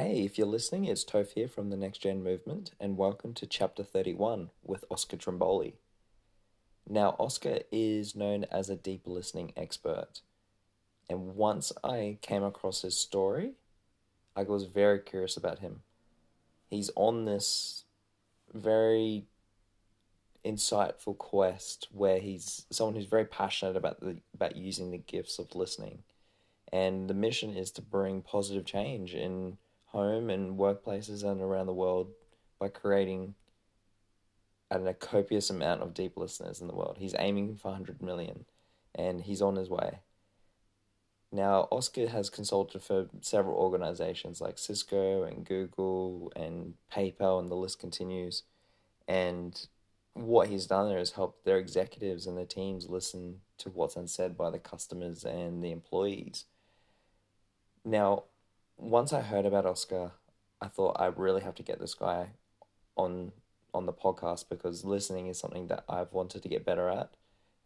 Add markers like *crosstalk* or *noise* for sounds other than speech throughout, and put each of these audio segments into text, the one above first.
Hey, if you're listening, it's Toph here from the Next Gen Movement, and welcome to Chapter 31 with Oscar Trimboli. Now, Oscar is known as a deep listening expert, and once I came across his story, I was very curious about him. He's on this very insightful quest where he's someone who's very passionate about the about using the gifts of listening. And the mission is to bring positive change in home and workplaces and around the world by creating a copious amount of deep listeners in the world. He's aiming for 100 million and he's on his way. Now, Oscar has consulted for several organizations like Cisco and Google and PayPal, and the list continues. And what he's done there is helped their executives and their teams listen to what's unsaid by the customers and the employees. Now, once I heard about Oscar, I thought I really have to get this guy on on the podcast because listening is something that I've wanted to get better at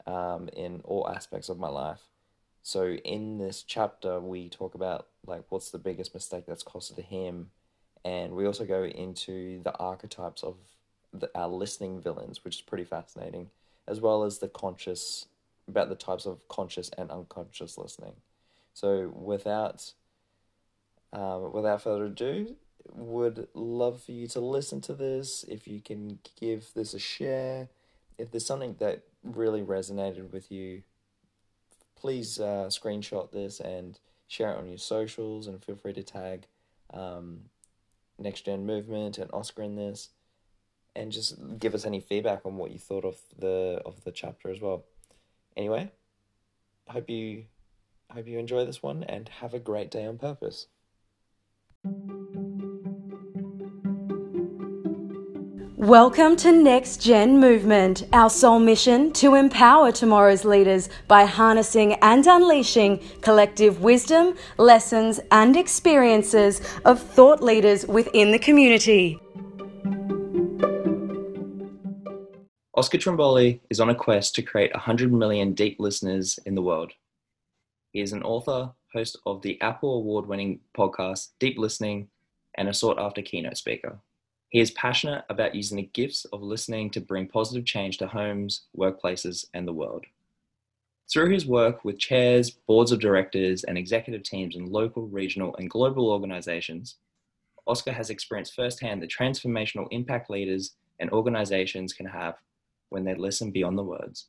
um, in all aspects of my life. So in this chapter, we talk about like what's the biggest mistake that's costed him, and we also go into the archetypes of the, our listening villains, which is pretty fascinating, as well as the conscious about the types of conscious and unconscious listening. So without um, without further ado, would love for you to listen to this. If you can give this a share, if there's something that really resonated with you, please uh, screenshot this and share it on your socials and feel free to tag um, Next Gen Movement and Oscar in this and just give us any feedback on what you thought of the of the chapter as well. Anyway, hope you hope you enjoy this one and have a great day on purpose. Welcome to Next Gen Movement, our sole mission to empower tomorrow's leaders by harnessing and unleashing collective wisdom, lessons, and experiences of thought leaders within the community. Oscar Trimboli is on a quest to create 100 million deep listeners in the world. He is an author, host of the Apple Award winning podcast Deep Listening, and a sought after keynote speaker. He is passionate about using the gifts of listening to bring positive change to homes, workplaces, and the world. Through his work with chairs, boards of directors, and executive teams in local, regional, and global organizations, Oscar has experienced firsthand the transformational impact leaders and organizations can have when they listen beyond the words.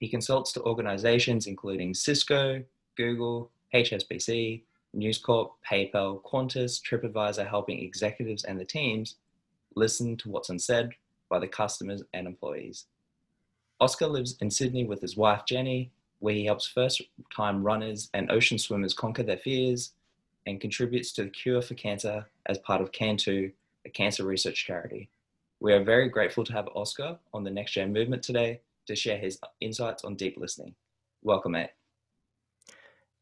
He consults to organizations including Cisco, Google, HSBC, News Corp, PayPal, Qantas, TripAdvisor helping executives and the teams listen to what's unsaid by the customers and employees. Oscar lives in Sydney with his wife Jenny, where he helps first time runners and ocean swimmers conquer their fears and contributes to the cure for cancer as part of Can Too, a cancer research charity. We are very grateful to have Oscar on the Next Gen movement today to share his insights on deep listening. Welcome, mate.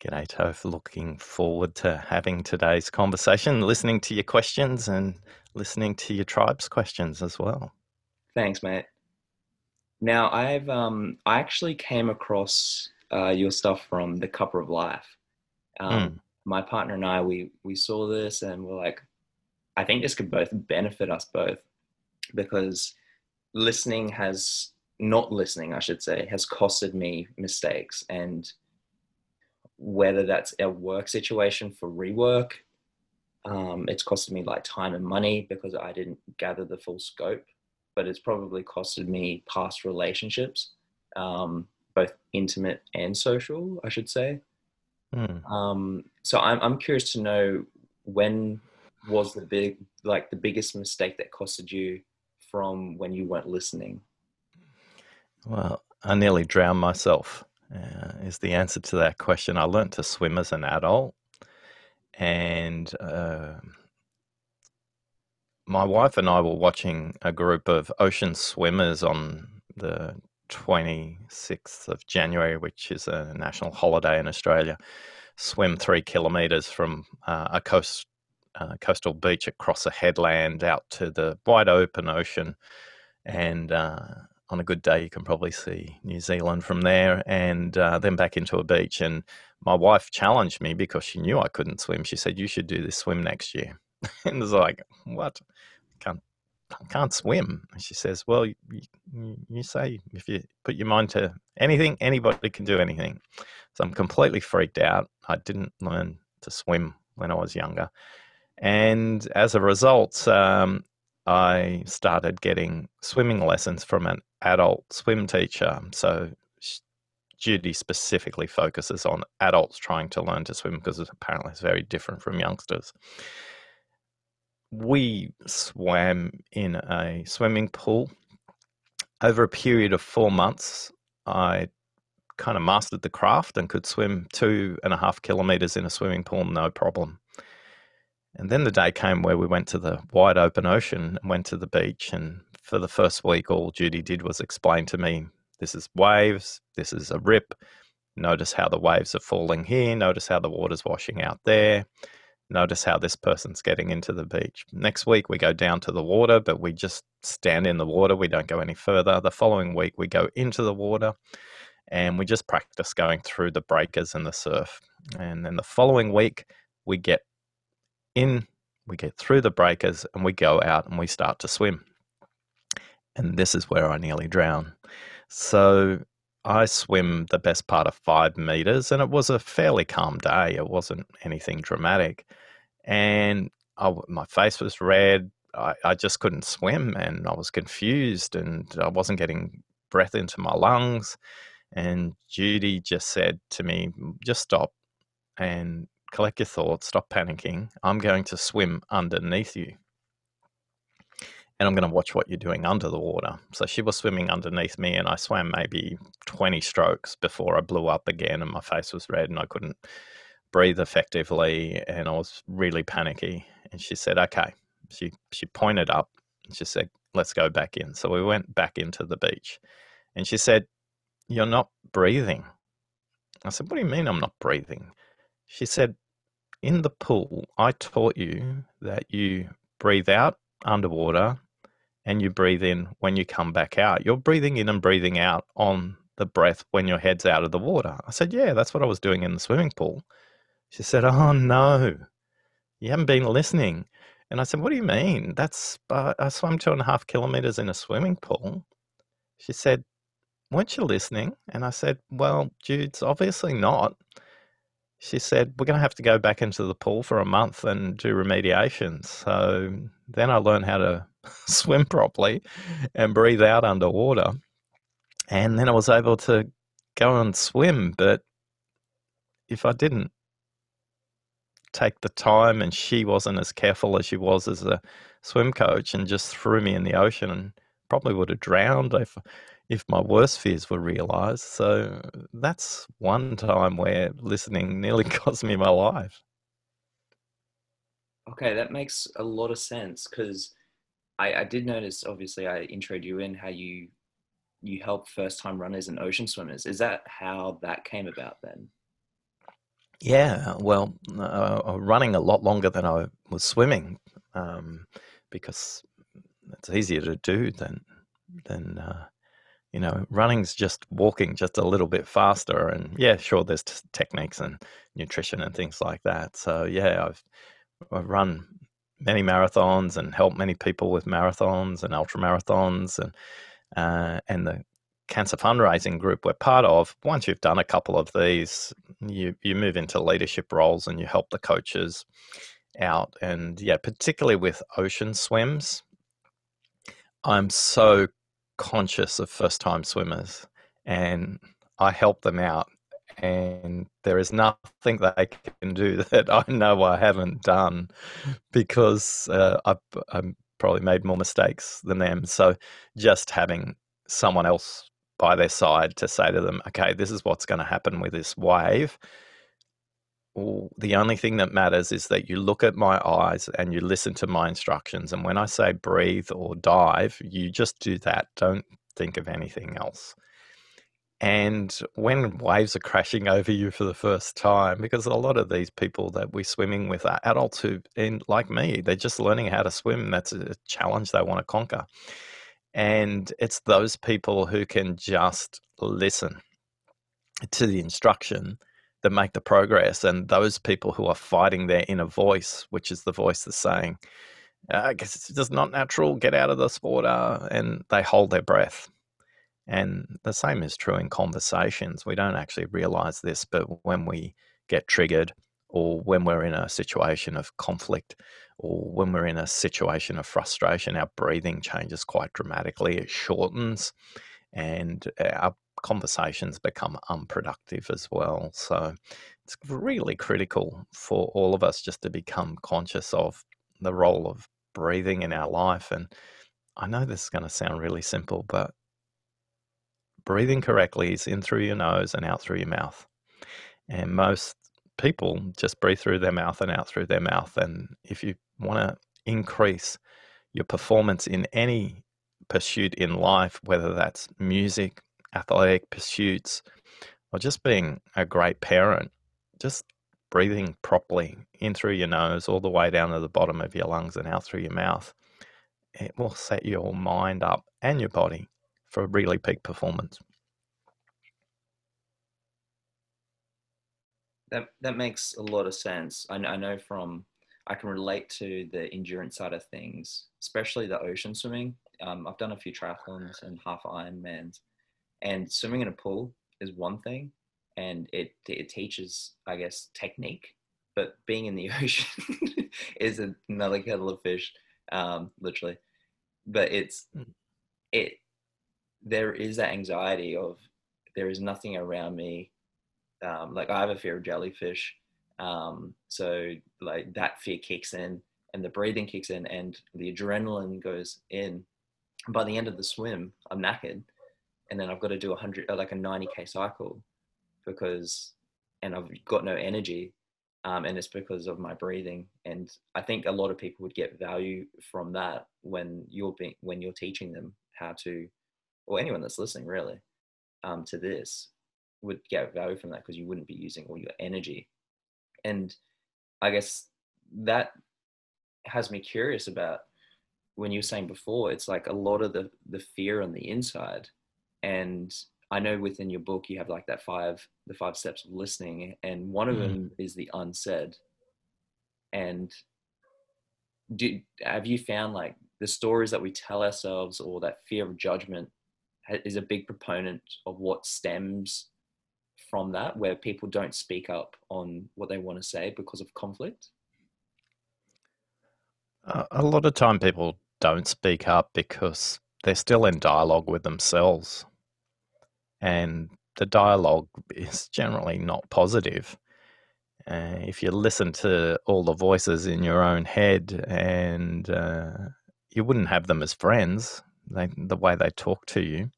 G'day, Toph. Looking forward to having today's conversation, listening to your questions and listening to your tribe's questions as well. Thanks, mate. Now, I've um, I actually came across uh, your stuff from the Cuppa of Life. Um, mm. My partner and I, we we saw this and we're like, I think this could both benefit us both because listening has not listening, I should say, has costed me mistakes and whether that's a work situation for rework. Um, it's costed me like time and money because I didn't gather the full scope, but it's probably costed me past relationships, um, both intimate and social, I should say. Mm. Um, so I'm, I'm curious to know when was the big, like the biggest mistake that costed you from when you weren't listening? Well, I nearly drowned myself uh, is the answer to that question. I learned to swim as an adult, and uh, my wife and I were watching a group of ocean swimmers on the 26th of January, which is a national holiday in Australia, swim three kilometres from uh, a coast uh, coastal beach across a headland out to the wide open ocean. And uh, on a good day, you can probably see New Zealand from there, and uh, then back into a beach. And my wife challenged me because she knew I couldn't swim. She said, "You should do this swim next year." *laughs* and I was like, "What? Can't I can't swim?" And she says, "Well, you, you say if you put your mind to anything, anybody can do anything." So I'm completely freaked out. I didn't learn to swim when I was younger, and as a result, um, I started getting swimming lessons from an adult swim teacher. So Judy specifically focuses on adults trying to learn to swim because apparently it's very different from youngsters. We swam in a swimming pool. Over a period of four months, I kind of mastered the craft and could swim two and a half kilometers in a swimming pool, no problem. And then the day came where we went to the wide open ocean and went to the beach. And for the first week, all Judy did was explain to me this is waves, this is a rip. Notice how the waves are falling here. Notice how the water's washing out there. Notice how this person's getting into the beach. Next week, we go down to the water, but we just stand in the water. We don't go any further. The following week, we go into the water and we just practice going through the breakers and the surf. And then the following week, we get in, we get through the breakers, and we go out and we start to swim. And this is where I nearly drown. So I swim the best part of five meters, and it was a fairly calm day. It wasn't anything dramatic. And I, my face was red. I, I just couldn't swim, and I was confused, and I wasn't getting breath into my lungs. And Judy just said to me, just stop and collect your thoughts, stop panicking. I'm going to swim underneath you. And I'm going to watch what you're doing under the water. So she was swimming underneath me, and I swam maybe 20 strokes before I blew up again, and my face was red, and I couldn't breathe effectively, and I was really panicky. And she said, "Okay." She she pointed up, and she said, "Let's go back in." So we went back into the beach, and she said, "You're not breathing." I said, "What do you mean I'm not breathing?" She said, in the pool, I taught you that you breathe out underwater and you breathe in when you come back out. You're breathing in and breathing out on the breath when your head's out of the water. I said, Yeah, that's what I was doing in the swimming pool. She said, Oh, no, you haven't been listening. And I said, What do you mean? That's, uh, I swam two and a half kilometers in a swimming pool. She said, Weren't you listening? And I said, Well, Jude's obviously not she said, We're going to have to go back into the pool for a month and do remediation. So then I learned how to *laughs* swim properly and breathe out underwater. And then I was able to go and swim. But if I didn't take the time and she wasn't as careful as she was as a swim coach and just threw me in the ocean and probably would have drowned if if my worst fears were realized. So that's one time where listening *laughs* nearly cost me my life. Okay, that makes a lot of sense because I, I did notice. Obviously, I introed you in how you you help first time runners and ocean swimmers. Is that how that came about then? Yeah, well, uh, running a lot longer than I was swimming um, because it's easier to do than than uh, you know, running's just walking just a little bit faster. And yeah, sure, there's techniques and nutrition and things like that. So yeah, I've I've run many marathons and helped many people with marathons and ultra marathons and uh, and the cancer fundraising group we're part of. Once you've done a couple of these, you you move into leadership roles and you help the coaches out. And yeah, particularly with ocean swims, I'm so conscious of first time swimmers and I help them out. And there is nothing they can do *laughs* that I know I haven't done because uh, I've, I've probably made more mistakes than them. So just having someone else by their side to say to them, okay, this is what's going to happen with this wave the only thing that matters is that you look at my eyes and you listen to my instructions. And when I say breathe or dive, you just do that. Don't think of anything else. And when waves are crashing over you for the first time, because a lot of these people that we're swimming with are adults who, in, like me, they're just learning how to swim. That's a challenge they want to conquer. And it's those people who can just listen to the instruction that make the progress. And those people who are fighting their inner voice, which is the voice that's saying, I guess it's just not natural, get out of this water. And they hold their breath. And the same is true in conversations. We don't actually realize this, but when we get triggered, or when we're in a situation of conflict, or when we're in a situation of frustration, our breathing changes quite dramatically. It shortens, and uh, our conversations become unproductive as well. So it's really critical for all of us just to become conscious of the role of breathing in our life. And I know this is going to sound really simple, but breathing correctly is in through your nose and out through your mouth. And most people just breathe through their mouth and out through their mouth. And if you want to increase your performance in any pursuit in life, whether that's music, athletic pursuits, or just being a great parent, just breathing properly in through your nose all the way down to the bottom of your lungs and out through your mouth, it will set your mind up and your body for really peak performance. That that makes a lot of sense. I, I know from I can relate to the endurance side of things, especially the ocean swimming. Um, I've done a few triathlons and half Ironmans, and swimming in a pool is one thing, and it it teaches, I guess, technique. But being in the *laughs* ocean is another kettle of fish, um, literally. But it's hmm. it there is that anxiety of there is nothing around me. Um, like I have a fear of jellyfish. Um, so like that fear kicks in and the breathing kicks in and the adrenaline goes in. By the end of the swim, I'm knackered. And then I've got to do a hundred, uh, like a 90K cycle because, and I've got no energy. Um, and it's because of my breathing. And I think a lot of people would get value from that when you're being, when you're teaching them how to or anyone that's listening really um, to this would get value from that because you wouldn't be using all your energy and i guess that has me curious about when you were saying before it's like a lot of the the fear on the inside and i know within your book you have like that five the five steps of listening and one of mm. them is the unsaid and do have you found like the stories that we tell ourselves or that fear of judgment is a big proponent of what stems from that, where people don't speak up on what they want to say because of conflict? Uh, a lot of time people don't speak up because they're still in dialogue with themselves. And the dialogue is generally not positive. Uh, if you listen to all the voices in your own head and uh, you wouldn't have them as friends, they, the way they talk to you.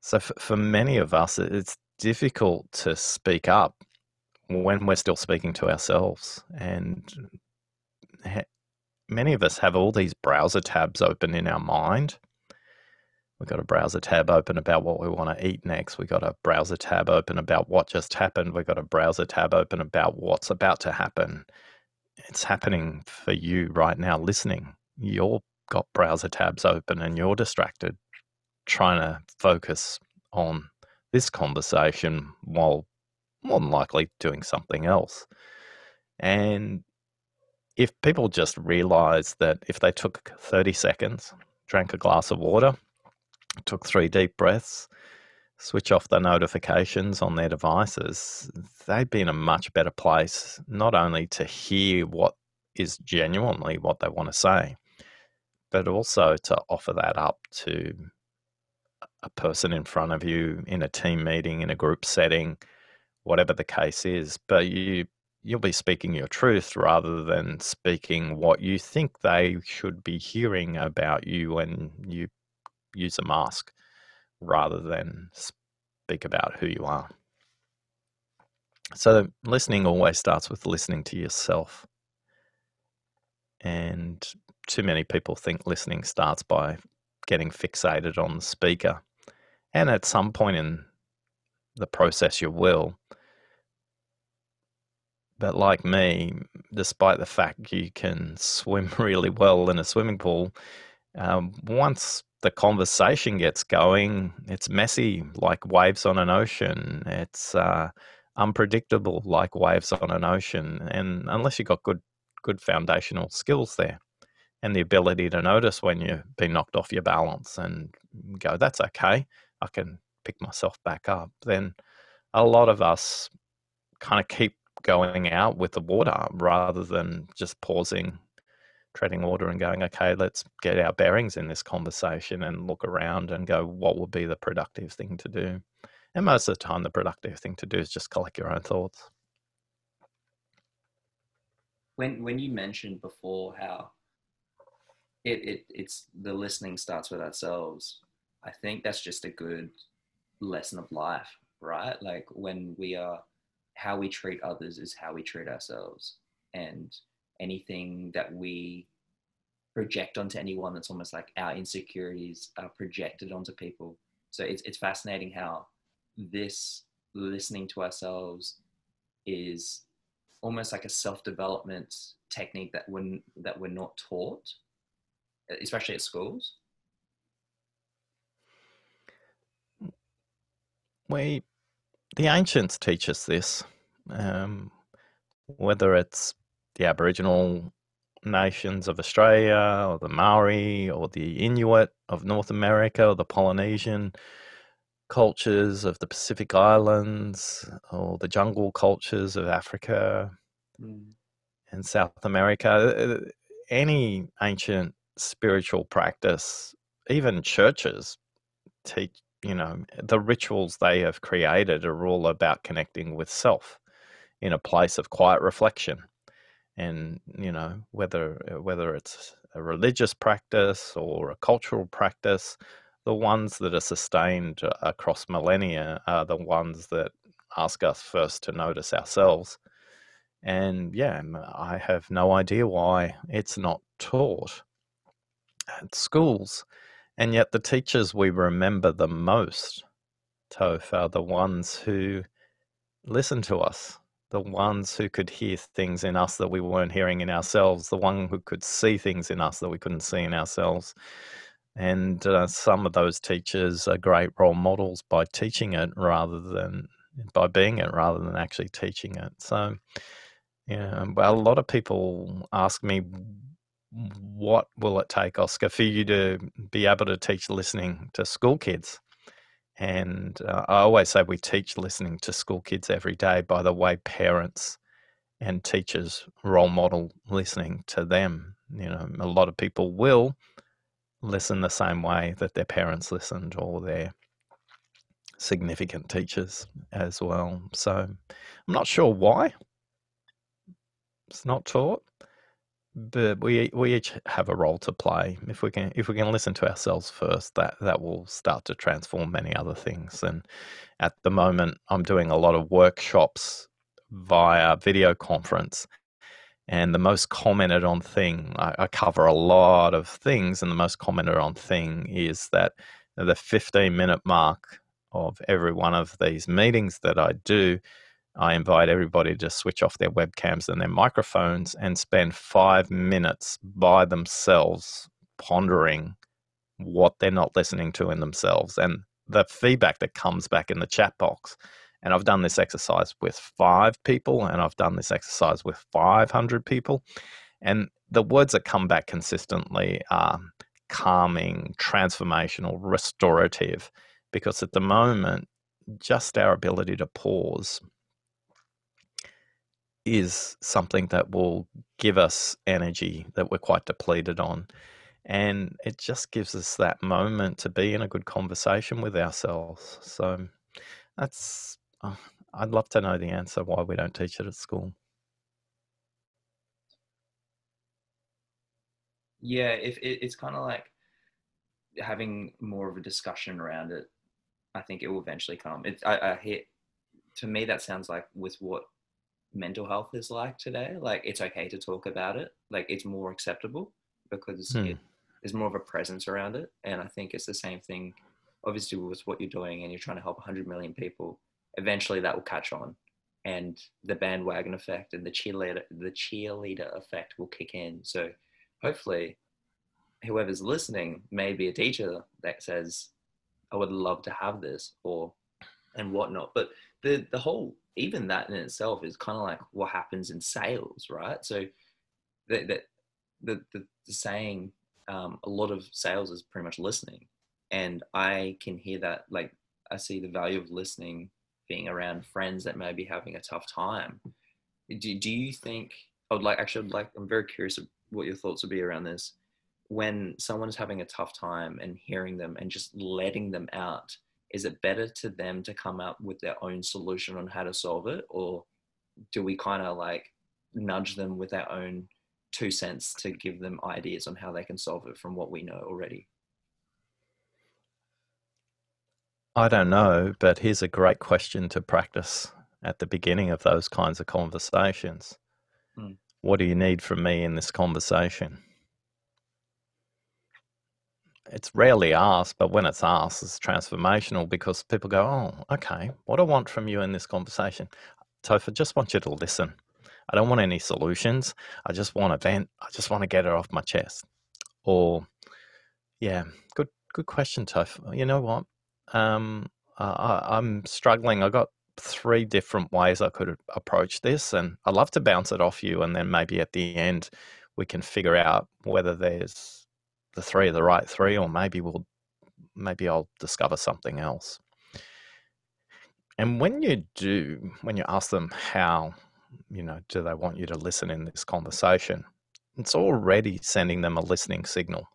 So for, for many of us, it's difficult to speak up when we're still speaking to ourselves. And many of us have all these browser tabs open in our mind. We've got a browser tab open about what we want to eat next. We've got a browser tab open about what just happened. We've got a browser tab open about what's about to happen. It's happening for you right now listening. You're got browser tabs open and you're distracted trying to focus on this conversation while more than likely doing something else. And if people just realize that if they took 30 seconds, drank a glass of water, took three deep breaths, switch off the notifications on their devices, they'd be in a much better place, not only to hear what is genuinely what they want to say, but also to offer that up to a person in front of you in a team meeting, in a group setting, whatever the case is. But you you'll be speaking your truth rather than speaking what you think they should be hearing about you when you use a mask rather than speak about who you are. So listening always starts with listening to yourself. And too many people think listening starts by getting fixated on the speaker. And at some point in the process, you will. But like me, despite the fact you can *laughs* swim really well in a swimming pool, um, once the conversation gets going, it's messy like waves on an ocean. It's uh, unpredictable like waves on an ocean, and unless you've got good good foundational skills there and the ability to notice when you've been knocked off your balance and go, that's okay, I can pick myself back up, then a lot of us kind of keep going out with the water rather than just pausing treading water and going, okay, let's get our bearings in this conversation and look around and go, what would be the productive thing to do? And most of the time, the productive thing to do is just collect your own thoughts. When when you mentioned before how it, it it's the listening starts with ourselves, I think that's just a good lesson of life, right? Like when we are how we treat others is how we treat ourselves. And anything that we project onto anyone that's almost like our insecurities are projected onto people. So it's, it's fascinating how this listening to ourselves is almost like a self-development technique that we're, that we're not taught, especially at schools. We, the ancients teach us this, um, whether it's the Aboriginal nations of Australia, or the Maori, or the Inuit of North America, or the Polynesian cultures of the Pacific Islands, or the jungle cultures of Africa mm. and South America. Uh, any ancient spiritual practice, even churches, teach, you know, the rituals they have created are all about connecting with self in a place of quiet reflection and you know whether uh, whether it's a religious practice or a cultural practice the ones that are sustained uh, across millennia are the ones that ask us first to notice ourselves. And yeah i have no idea why it's not taught at schools. And yet the teachers we remember the most toph are the ones who listen to us the ones who could hear things in us that we weren't hearing in ourselves, the one who could see things in us that we couldn't see in ourselves. And uh, some of those teachers are great role models by teaching it rather than by being it rather than actually teaching it. So, yeah, well, a lot of people ask me, what will it take, Oscar, for you to be able to teach listening to school kids? And uh, I always say we teach listening to school kids every day by the way parents and teachers role model listening to them. You know, a lot of people will listen the same way that their parents listened or their significant teachers as well. So I'm not sure why it's not taught but we we each have a role to play. If we can if we can listen to ourselves first, that that will start to transform many other things. And at the moment, I'm doing a lot of workshops via video conference. And the most commented on thing, I, I cover a lot of things, and the most commented on thing is that the 15 minute mark of every one of these meetings that I do, I invite everybody to switch off their webcams and their microphones and spend five minutes by themselves pondering what they're not listening to in themselves and the feedback that comes back in the chat box. And I've done this exercise with five people and I've done this exercise with 500 people. And the words that come back consistently are calming, transformational, restorative, because at the moment, just our ability to pause is something that will give us energy that we're quite depleted on. And it just gives us that moment to be in a good conversation with ourselves. So that's, uh, I'd love to know the answer why we don't teach it at school. Yeah, if it, it's kind of like having more of a discussion around it, I think it will eventually come. It, I, I hit, to me, that sounds like with what mental health is like today. Like it's okay to talk about it. Like it's more acceptable because hmm. it, there's more of a presence around it. And I think it's the same thing, obviously, with what you're doing and you're trying to help 100 million people. Eventually, that will catch on, and the bandwagon effect and the cheerleader the cheerleader effect will kick in. So hopefully, whoever's listening may be a teacher that says, I would love to have this or and whatnot. But the the whole even that in itself is kind of like what happens in sales, right? So that the, the, the, saying um, a lot of sales is pretty much listening. And I can hear that, like, I see the value of listening being around friends that may be having a tough time. Do, do you think, I would like, actually, like, I'm very curious what your thoughts would be around this. When someone is having a tough time and hearing them and just letting them out, is it better to them to come up with their own solution on how to solve it? Or do we kind of like nudge them with our own two cents to give them ideas on how they can solve it from what we know already? I don't know, but here's a great question to practice at the beginning of those kinds of conversations. Mm. What do you need from me in this conversation? It's rarely asked, but when it's asked, it's transformational because people go, Oh, okay, what I want from you in this conversation. Toph, just want you to listen. I don't want any solutions. I just want to vent. I just want to get it off my chest. Or, yeah, good good question, Toph. You know what? Um, I, I'm struggling. I got three different ways I could approach this, and I'd love to bounce it off you, and then maybe at the end we can figure out whether there's the three are the right three, or maybe we'll maybe I'll discover something else. And when you do, when you ask them how you know, do they want you to listen in this conversation? It's already sending them a listening signal.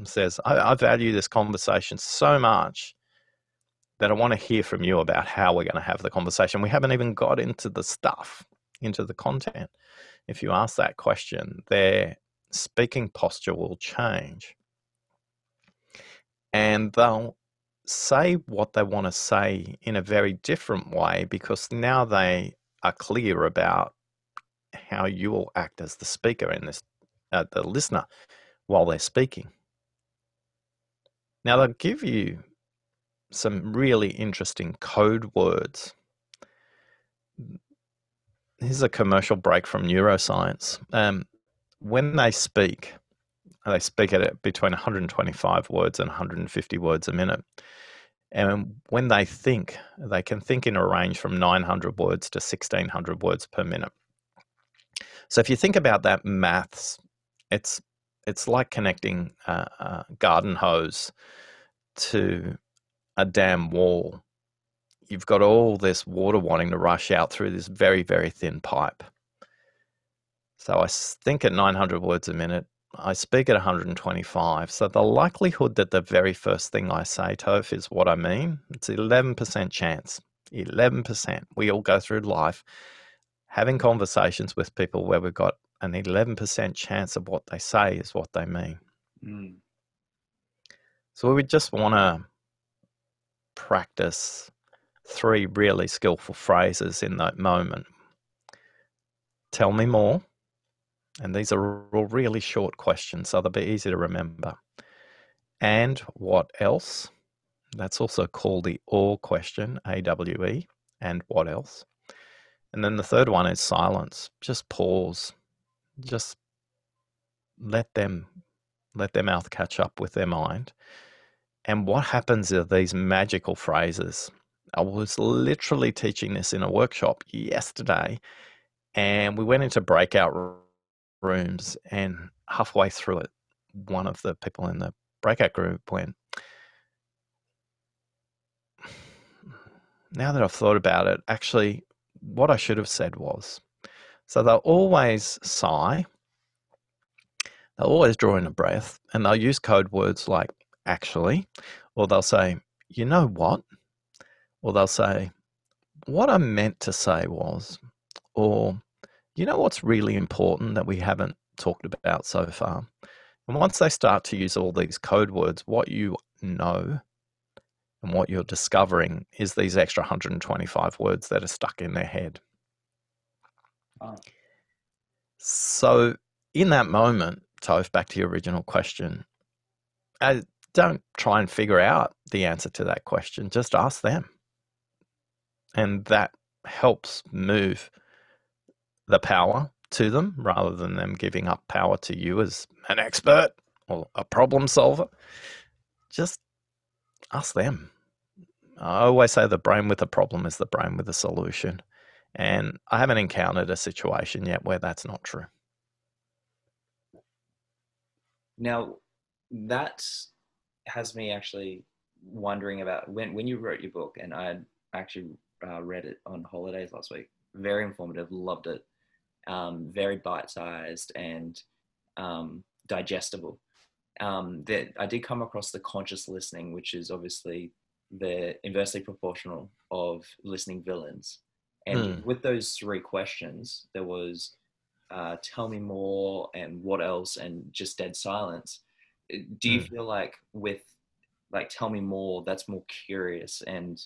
It says, I, I value this conversation so much that I want to hear from you about how we're going to have the conversation. We haven't even got into the stuff, into the content. If you ask that question, their speaking posture will change. And they'll say what they want to say in a very different way because now they are clear about how you will act as the speaker and this, uh, the listener while they're speaking. Now, they'll give you some really interesting code words. Here's a commercial break from neuroscience. Um, when they speak, they speak at between 125 words and 150 words a minute. And when they think, they can think in a range from 900 words to 1600 words per minute. So if you think about that maths, it's it's like connecting a, a garden hose to a dam wall. You've got all this water wanting to rush out through this very, very thin pipe. So I think at 900 words a minute, I speak at 125. So the likelihood that the very first thing I say, Toph, is what I mean, it's 11% chance. 11%. We all go through life having conversations with people where we've got an 11% chance of what they say is what they mean. Mm. So we just want to practice three really skillful phrases in that moment. Tell me more. And these are all really short questions, so they'll be easy to remember. And what else? That's also called the AWE question, AWE, and what else? And then the third one is silence. Just pause. Just let them let their mouth catch up with their mind. And what happens are these magical phrases. I was literally teaching this in a workshop yesterday, and we went into breakout rooms, and halfway through it, one of the people in the breakout group went, Now that I've thought about it, actually, what I should have said was so they'll always sigh, they'll always draw in a breath, and they'll use code words like actually, or they'll say, you know what? Or they'll say, what I meant to say was, or you know what's really important that we haven't talked about so far? And once they start to use all these code words, what you know and what you're discovering is these extra 125 words that are stuck in their head. Oh. So, in that moment, Toph, back to your original question, I don't try and figure out the answer to that question, just ask them. And that helps move the power to them rather than them giving up power to you as an expert or a problem solver, just ask them. I always say the brain with a problem is the brain with a solution. And I haven't encountered a situation yet where that's not true. Now, that has me actually wondering about when, when you wrote your book, and I actually uh, read it on holidays last week. Very informative, loved it. Um, very bite sized and um, digestible. Um, that I did come across the conscious listening, which is obviously the inversely proportional of listening villains. And mm. with those three questions, there was uh, tell me more and what else and just dead silence. Do you mm. feel like with like tell me more, that's more curious and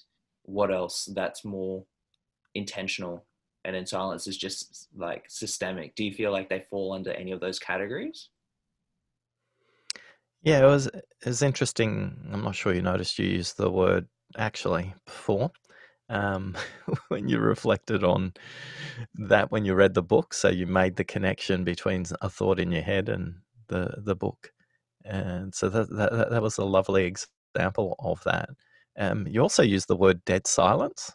what else that's more intentional and in silence is just like systemic. Do you feel like they fall under any of those categories? Yeah, it was it was interesting. I'm not sure you noticed you used the word actually before. Um, *laughs* when you reflected on that when you read the book, so you made the connection between a thought in your head and the the book, and so that that, that was a lovely example of that. Um, you also used the word dead silence,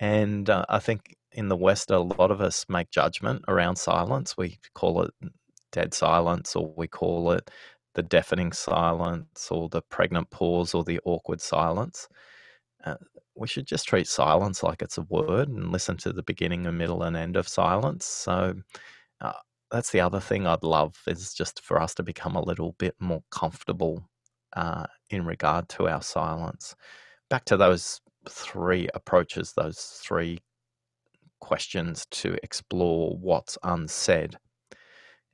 and uh, I think in the West, a lot of us make judgment around silence. We call it dead silence, or we call it the deafening silence or the pregnant pause or the awkward silence. Uh, we should just treat silence like it's a word and listen to the beginning and middle and end of silence. So uh, that's the other thing I'd love is just for us to become a little bit more comfortable uh, in regard to our silence. Back to those three approaches, those three questions to explore what's unsaid.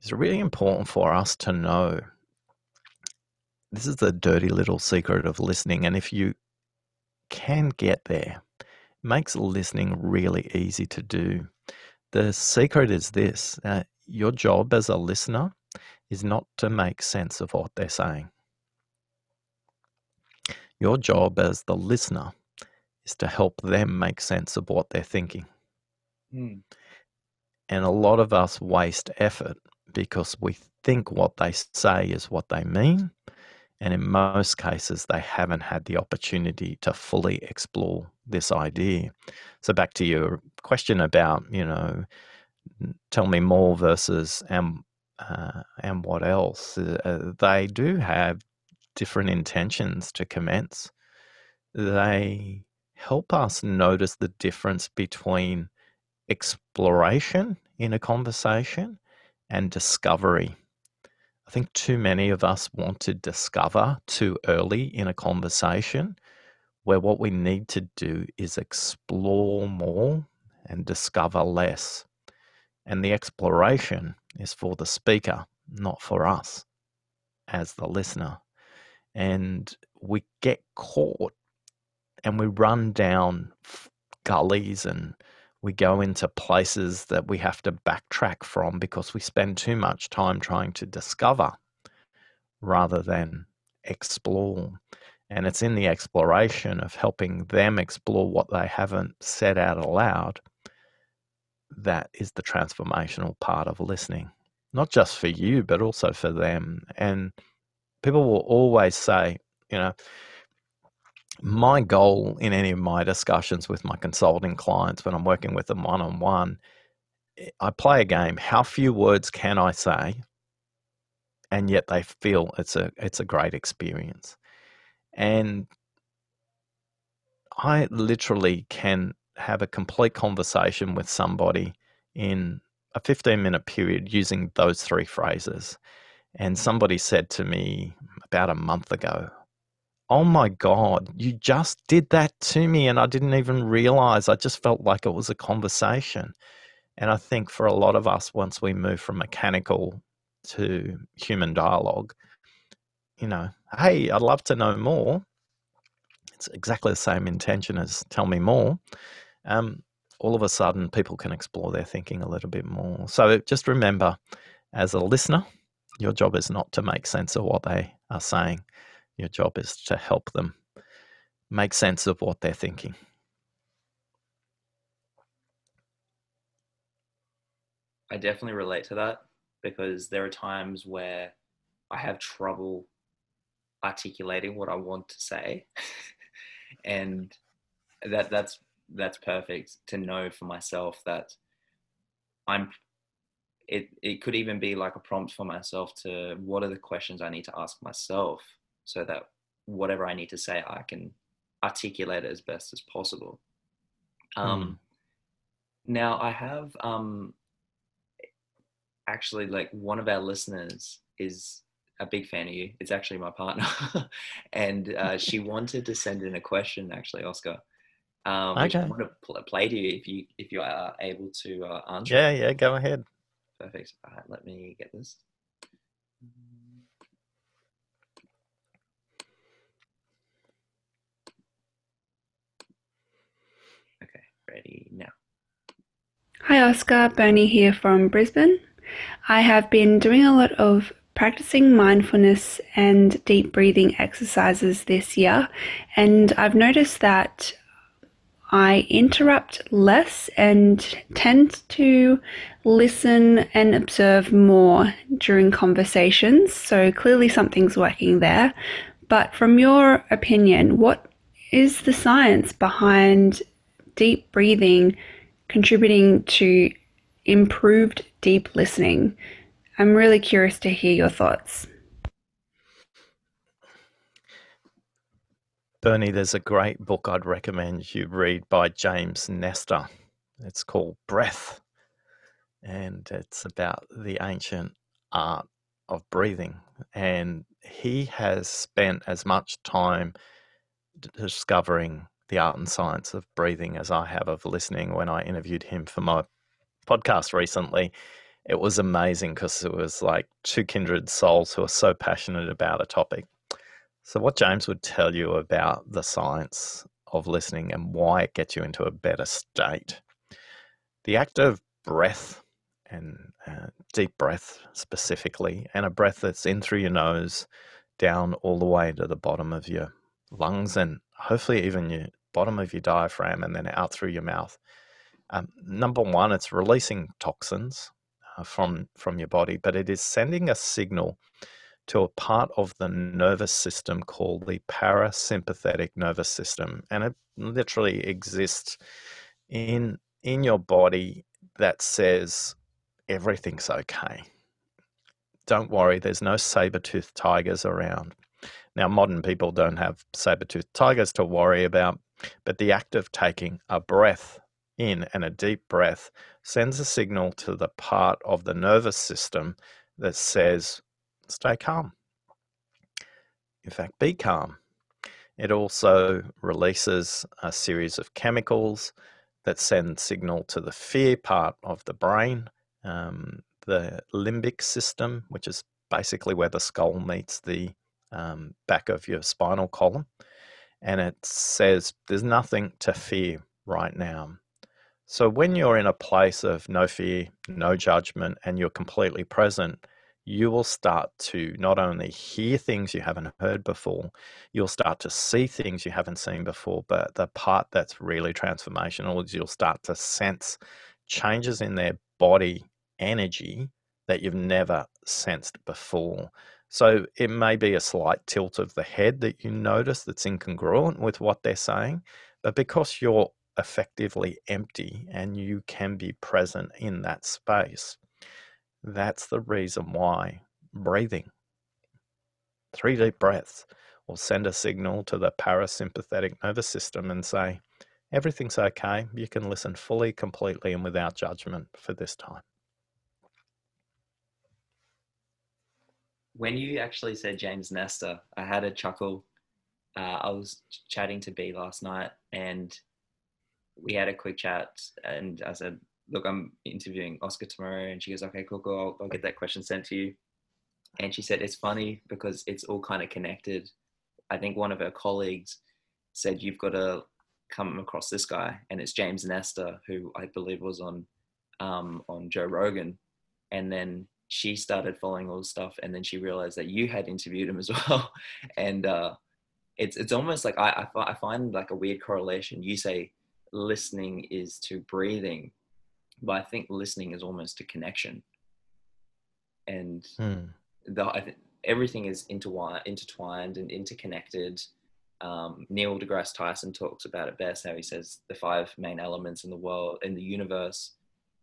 It's really important for us to know this is the dirty little secret of listening. And if you can get there, it makes listening really easy to do. The secret is this uh, your job as a listener is not to make sense of what they're saying. Your job as the listener is to help them make sense of what they're thinking. Mm. And a lot of us waste effort because we think what they say is what they mean and in most cases, they haven't had the opportunity to fully explore this idea. So, back to your question about, you know, tell me more versus and, uh, and what else, uh, they do have different intentions to commence. They help us notice the difference between exploration in a conversation and discovery I think too many of us want to discover too early in a conversation where what we need to do is explore more and discover less. And the exploration is for the speaker, not for us as the listener. And we get caught and we run down gullies and we go into places that we have to backtrack from because we spend too much time trying to discover rather than explore. And it's in the exploration of helping them explore what they haven't said out aloud that is the transformational part of listening, not just for you, but also for them. And people will always say, you know, my goal in any of my discussions with my consulting clients when I'm working with them one on one, I play a game. How few words can I say? And yet they feel it's a it's a great experience. And I literally can have a complete conversation with somebody in a 15 minute period using those three phrases. And somebody said to me about a month ago, oh my God, you just did that to me. And I didn't even realize. I just felt like it was a conversation. And I think for a lot of us, once we move from mechanical to human dialogue, you know, hey, I'd love to know more. It's exactly the same intention as tell me more. Um, all of a sudden, people can explore their thinking a little bit more. So just remember, as a listener, your job is not to make sense of what they are saying. Your job is to help them make sense of what they're thinking. I definitely relate to that because there are times where I have trouble articulating what I want to say, *laughs* and that that's that's perfect to know for myself that I'm. It it could even be like a prompt for myself to what are the questions I need to ask myself so that whatever I need to say I can articulate it as best as possible. Um, mm. Now I have um, actually like one of our listeners is a big fan of you. It's actually my partner, *laughs* and uh, she *laughs* wanted to send in a question. Actually, Oscar, um, okay. I want to pl- play to you if you if you are able to uh, answer. Yeah, yeah, go ahead. Perfect. All right, let me get this. Okay, ready now. Hi, Oscar. Bernie here from Brisbane. I have been doing a lot of practicing mindfulness and deep breathing exercises this year, and I've noticed that I interrupt less and tend to listen and observe more during conversations. So clearly, something's working there. But from your opinion, what is the science behind deep breathing contributing to improved deep listening. I'm really curious to hear your thoughts. Bernie, there's a great book I'd recommend you read by James Nestor. It's called Breath, and it's about the ancient art of breathing. And he has spent as much time discovering the art and science of breathing as I have of listening when I interviewed him for my podcast recently. It was amazing because it was like two kindred souls who are so passionate about a topic. So, what James would tell you about the science of listening and why it gets you into a better state. The act of breath and uh, deep breath specifically, and a breath that's in through your nose, down all the way to the bottom of your lungs, and hopefully even your bottom of your diaphragm and then out through your mouth. Um, number one, it's releasing toxins uh, from from your body, but it is sending a signal to a part of the nervous system called the parasympathetic nervous system, and it literally exists in in your body that says everything's okay. Don't worry, there's no saber-toothed tigers around. Now, modern people don't have saber-toothed tigers to worry about, but the act of taking a breath in and a deep breath sends a signal to the part of the nervous system that says, stay calm. In fact, be calm. It also releases a series of chemicals that send signal to the fear part of the brain, um, the limbic system, which is basically where the skull meets the um, back of your spinal column. And it says there's nothing to fear right now. So when you're in a place of no fear, no judgment, and you're completely present, you will start to not only hear things you haven't heard before, you'll start to see things you haven't seen before. But the part that's really transformational is you'll start to sense changes in their body energy that you've never sensed before. So it may be a slight tilt of the head that you notice that's incongruent with what they're saying, but because you're effectively empty and you can be present in that space. That's the reason why breathing, three deep breaths, will send a signal to the parasympathetic nervous system and say, everything's okay. You can listen fully, completely, and without judgment for this time. When you actually said James Nestor, I had a chuckle. Uh, I was chatting to B last night and we had a quick chat and I said, look, I'm interviewing Oscar tomorrow. And she goes, okay, cool, cool. I'll, I'll get that question sent to you. And she said, it's funny because it's all kind of connected. I think one of her colleagues said, you've got to come across this guy. And it's James Nestor, who I believe was on, um, on Joe Rogan. And then she started following all the stuff. And then she realized that you had interviewed him as *laughs* well. and, uh, it's, it's almost like I, I, I find like a weird correlation. You say listening is to breathing, but I think listening is almost a connection. And hmm. the, I think everything is intertwined, intertwined and interconnected. Um, Neil deGrasse Tyson talks about it best. How he says the five main elements in the world, in the universe,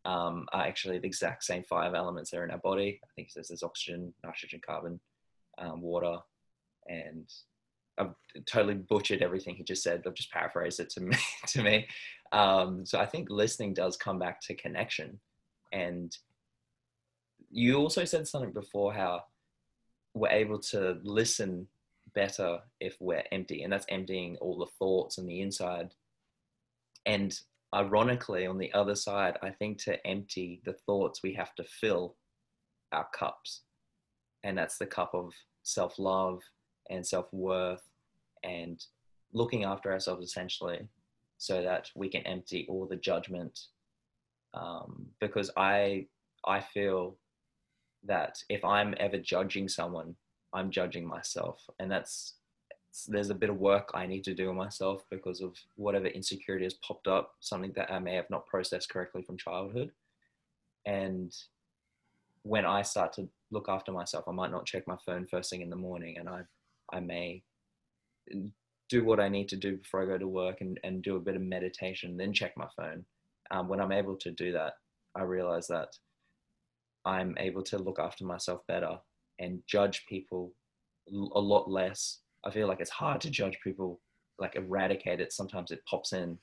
um, are actually the exact same five elements that are in our body. I think it says there's oxygen, nitrogen, carbon, um, water, and I've totally butchered everything he just said. I've just paraphrased it to me. *laughs* to me. Um, so I think listening does come back to connection. And you also said something before how we're able to listen better if we're empty, and that's emptying all the thoughts and the inside. And ironically, on the other side, I think to empty the thoughts, we have to fill our cups. And that's the cup of self love and self worth and looking after ourselves essentially so that we can empty all the judgment. Um, because I, I feel that if I'm ever judging someone, I'm judging myself. And that's there's a bit of work I need to do myself because of whatever insecurity has popped up, something that I may have not processed correctly from childhood. And when I start to look after myself, I might not check my phone first thing in the morning, and I, I may do what I need to do before I go to work and, and do a bit of meditation, then check my phone. Um, when I'm able to do that, I realize that I'm able to look after myself better and judge people a lot less I feel like it's hard to judge people, like eradicate it. Sometimes it pops in.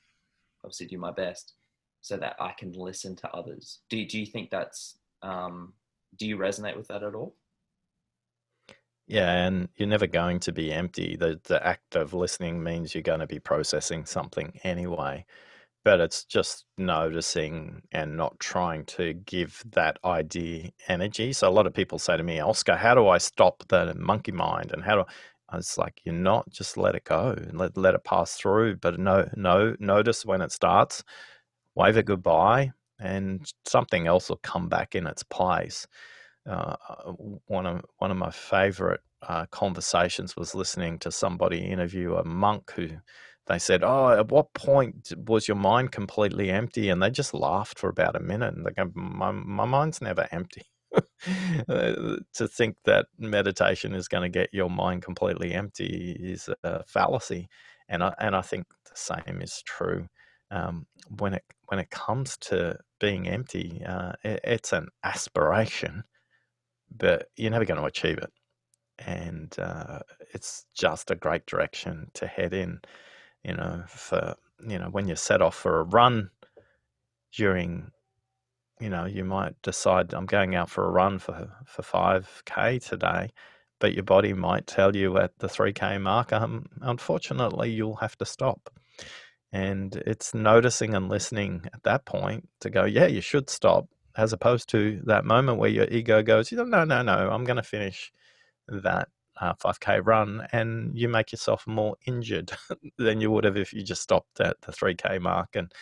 Obviously, do my best so that I can listen to others. Do do you think that's um, do you resonate with that at all? Yeah, and you're never going to be empty. The the act of listening means you're going to be processing something anyway. But it's just noticing and not trying to give that idea energy. So a lot of people say to me, Oscar, how do I stop the monkey mind? And how do it's like you're not just let it go and let let it pass through. But no, no, notice when it starts, wave it goodbye, and something else will come back in its place. Uh, uh one of one of my favorite uh, conversations was listening to somebody interview a monk who they said, "Oh, at what point was your mind completely empty?" And they just laughed for about a minute, and they go, "My my mind's never empty." *laughs* Uh, to think that meditation is going to get your mind completely empty is a fallacy, and I and I think the same is true um, when it when it comes to being empty. Uh, it, it's an aspiration, but you're never going to achieve it, and uh, it's just a great direction to head in. You know, for you know when you set off for a run during you know, you might decide I'm going out for a run for for 5k today, but your body might tell you at the 3k mark, um, unfortunately, you'll have to stop. And it's noticing and listening at that point to go, yeah, you should stop, as opposed to that moment where your ego goes, no, no, no, I'm going to finish that uh, 5k run, and you make yourself more injured *laughs* than you would have if you just stopped at the 3k mark and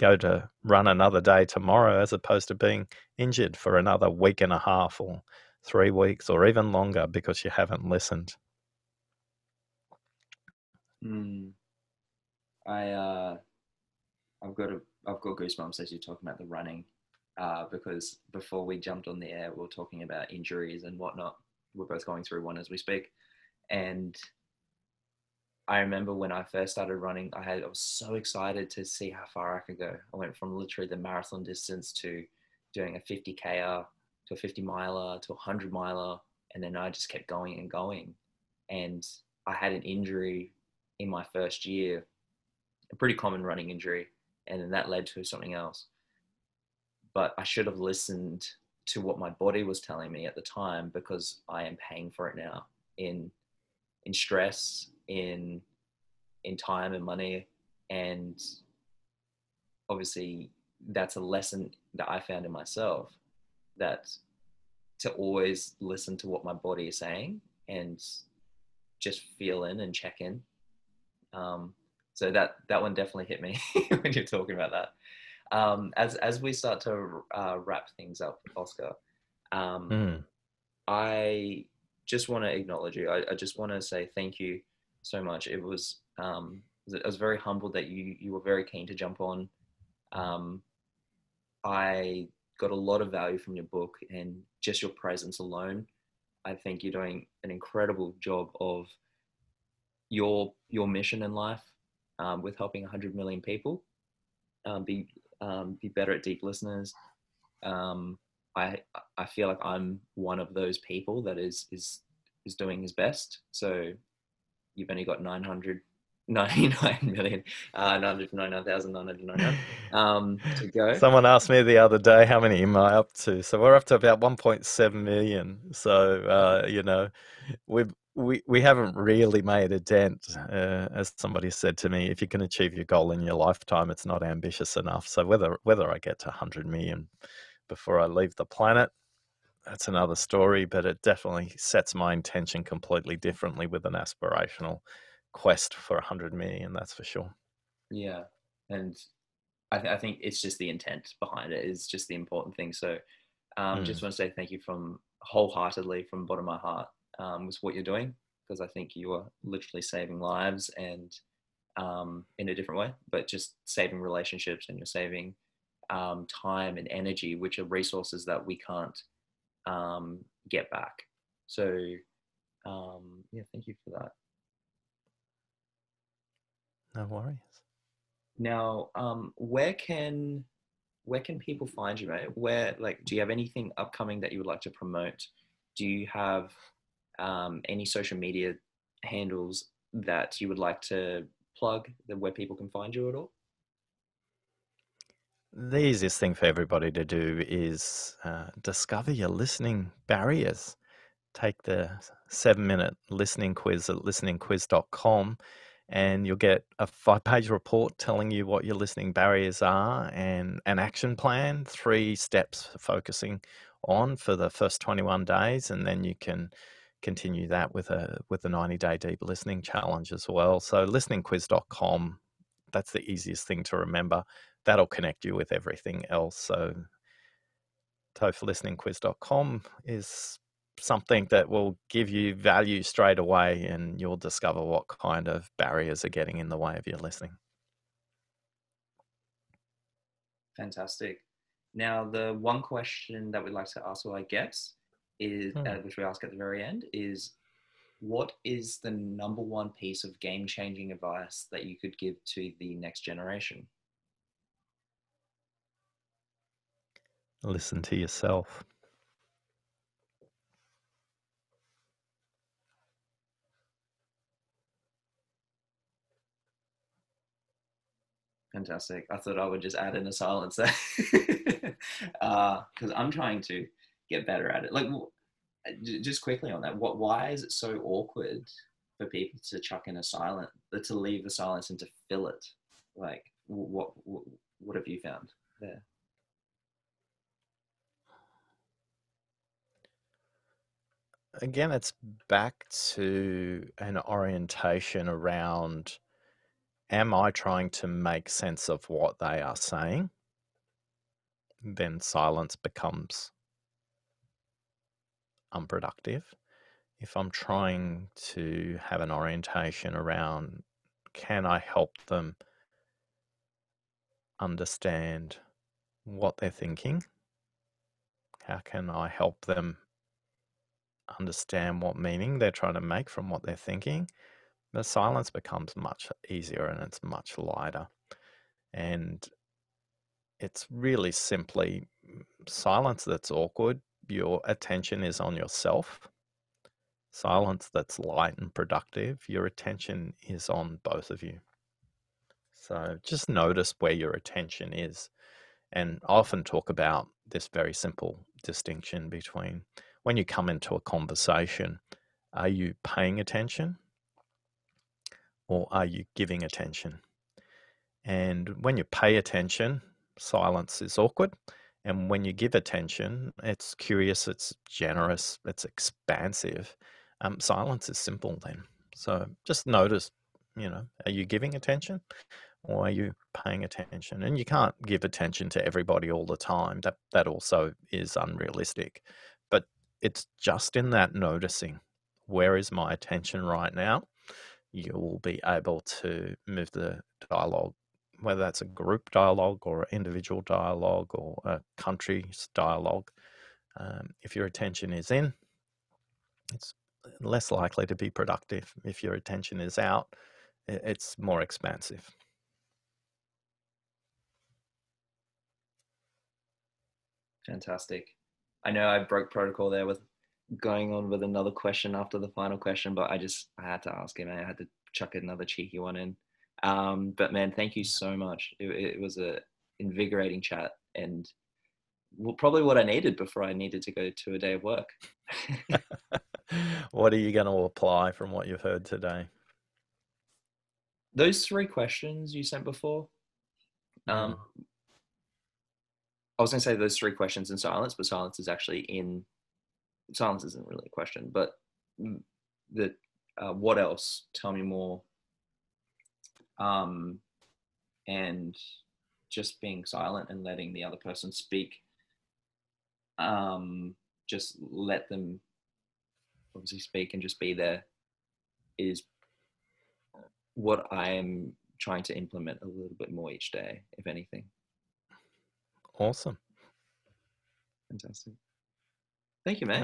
go to run another day tomorrow as opposed to being injured for another week and a half or three weeks or even longer because you haven't listened. Mm. I uh, I've got a I've got goosebumps as you're talking about the running, uh, because before we jumped on the air, we are talking about injuries and whatnot. We're both going through one as we speak, and I remember when I first started running, I had I was so excited to see how far I could go. I went from literally the marathon distance to doing a 50k to a 50 miler to a 100 miler, and then I just kept going and going. And I had an injury in my first year, a pretty common running injury, and then that led to something else. But I should have listened to what my body was telling me at the time because I am paying for it now in in stress in in time and money and obviously that's a lesson that I found in myself that to always listen to what my body is saying and just feel in and check in. Um, so that that one definitely hit me *laughs* when you're talking about that. Um, as as we start to uh, wrap things up, Oscar, um, mm. I just want to acknowledge you. I, I just want to say thank you so much. It was um, I was very humbled that you you were very keen to jump on. Um, I got a lot of value from your book and just your presence alone. I think you're doing an incredible job of your your mission in life um, with helping 100 million people um, be um, be better at deep listeners. Um, I I feel like I'm one of those people that is is is doing his best. So you've only got 900 *laughs* 99 million, uh, 999,999 *laughs* um, to go. Someone asked me the other day, how many am I up to? So we're up to about 1.7 million. So, uh, you know, we've, we, we haven't really made a dent. Uh, as somebody said to me, if you can achieve your goal in your lifetime, it's not ambitious enough. So whether, whether I get to 100 million before I leave the planet, that's another story, but it definitely sets my intention completely differently with an aspirational quest for 100 million that's for sure yeah and I, th- I think it's just the intent behind it is just the important thing so um, mm. just want to say thank you from wholeheartedly from bottom of my heart um, with what you're doing because i think you are literally saving lives and um, in a different way but just saving relationships and you're saving um, time and energy which are resources that we can't um, get back so um, yeah thank you for that no worries. Now, um, where can where can people find you, mate? Where like, do you have anything upcoming that you would like to promote? Do you have um, any social media handles that you would like to plug that where people can find you at all? The easiest thing for everybody to do is uh, discover your listening barriers. Take the seven minute listening quiz at listeningquiz.com and you'll get a five page report telling you what your listening barriers are and an action plan, three steps focusing on for the first 21 days. And then you can continue that with a with a 90 day deep listening challenge as well. So listeningquiz.com, that's the easiest thing to remember. That'll connect you with everything else. So TOEFLlisteningquiz.com is something that will give you value straight away and you'll discover what kind of barriers are getting in the way of your listening. Fantastic. Now, the one question that we'd like to ask all our guests is, hmm. uh, which we ask at the very end, is what is the number one piece of game changing advice that you could give to the next generation? Listen to yourself. Fantastic. I thought I would just add in a silence there because *laughs* uh, I'm trying to get better at it. Like, just quickly on that, what? Why is it so awkward for people to chuck in a silent, to leave the silence and to fill it? Like, what? What, what have you found there? Again, it's back to an orientation around am I trying to make sense of what they are saying? Then silence becomes unproductive. If I'm trying to have an orientation around can I help them understand what they're thinking? How can I help them understand what meaning they're trying to make from what they're thinking? the silence becomes much easier and it's much lighter. And it's really simply mm, silence that's awkward. Your attention is on yourself. Silence that's light and productive. Your attention is on both of you. So just notice where your attention is. And I often talk about this very simple distinction between when you come into a conversation, are you paying attention or are you giving attention? And when you pay attention, silence is awkward. And when you give attention, it's curious, it's generous, it's expansive. Um, silence is simple then. So just notice, you know, are you giving attention or are you paying attention? And you can't give attention to everybody all the time. That that also is unrealistic. It's just in that noticing. Where is my attention right now? you will be able to move the dialogue, whether that's a group dialogue or individual dialogue or a country's dialogue. Um, if your attention is in, it's less likely to be productive if your attention is out. It's more expansive. Fantastic. I know I broke protocol there with going on with another question after the final question, but I just I had to ask him. I had to chuck another cheeky one in. Um, but man, thank you so much. It, it was a invigorating chat and probably what I needed before I needed to go to a day of work. *laughs* what are you going to apply from what you've heard today? Those three questions you sent before. Um, mm. I was going to say those three questions in silence, but silence is actually in silence isn't really a question, but the uh, what else? Tell me more. Um, and just being silent and letting the other person speak. Um, just let them obviously speak and just be there is what I am trying to implement a little bit more each day, if anything. Awesome. Fantastic. Thank you, man.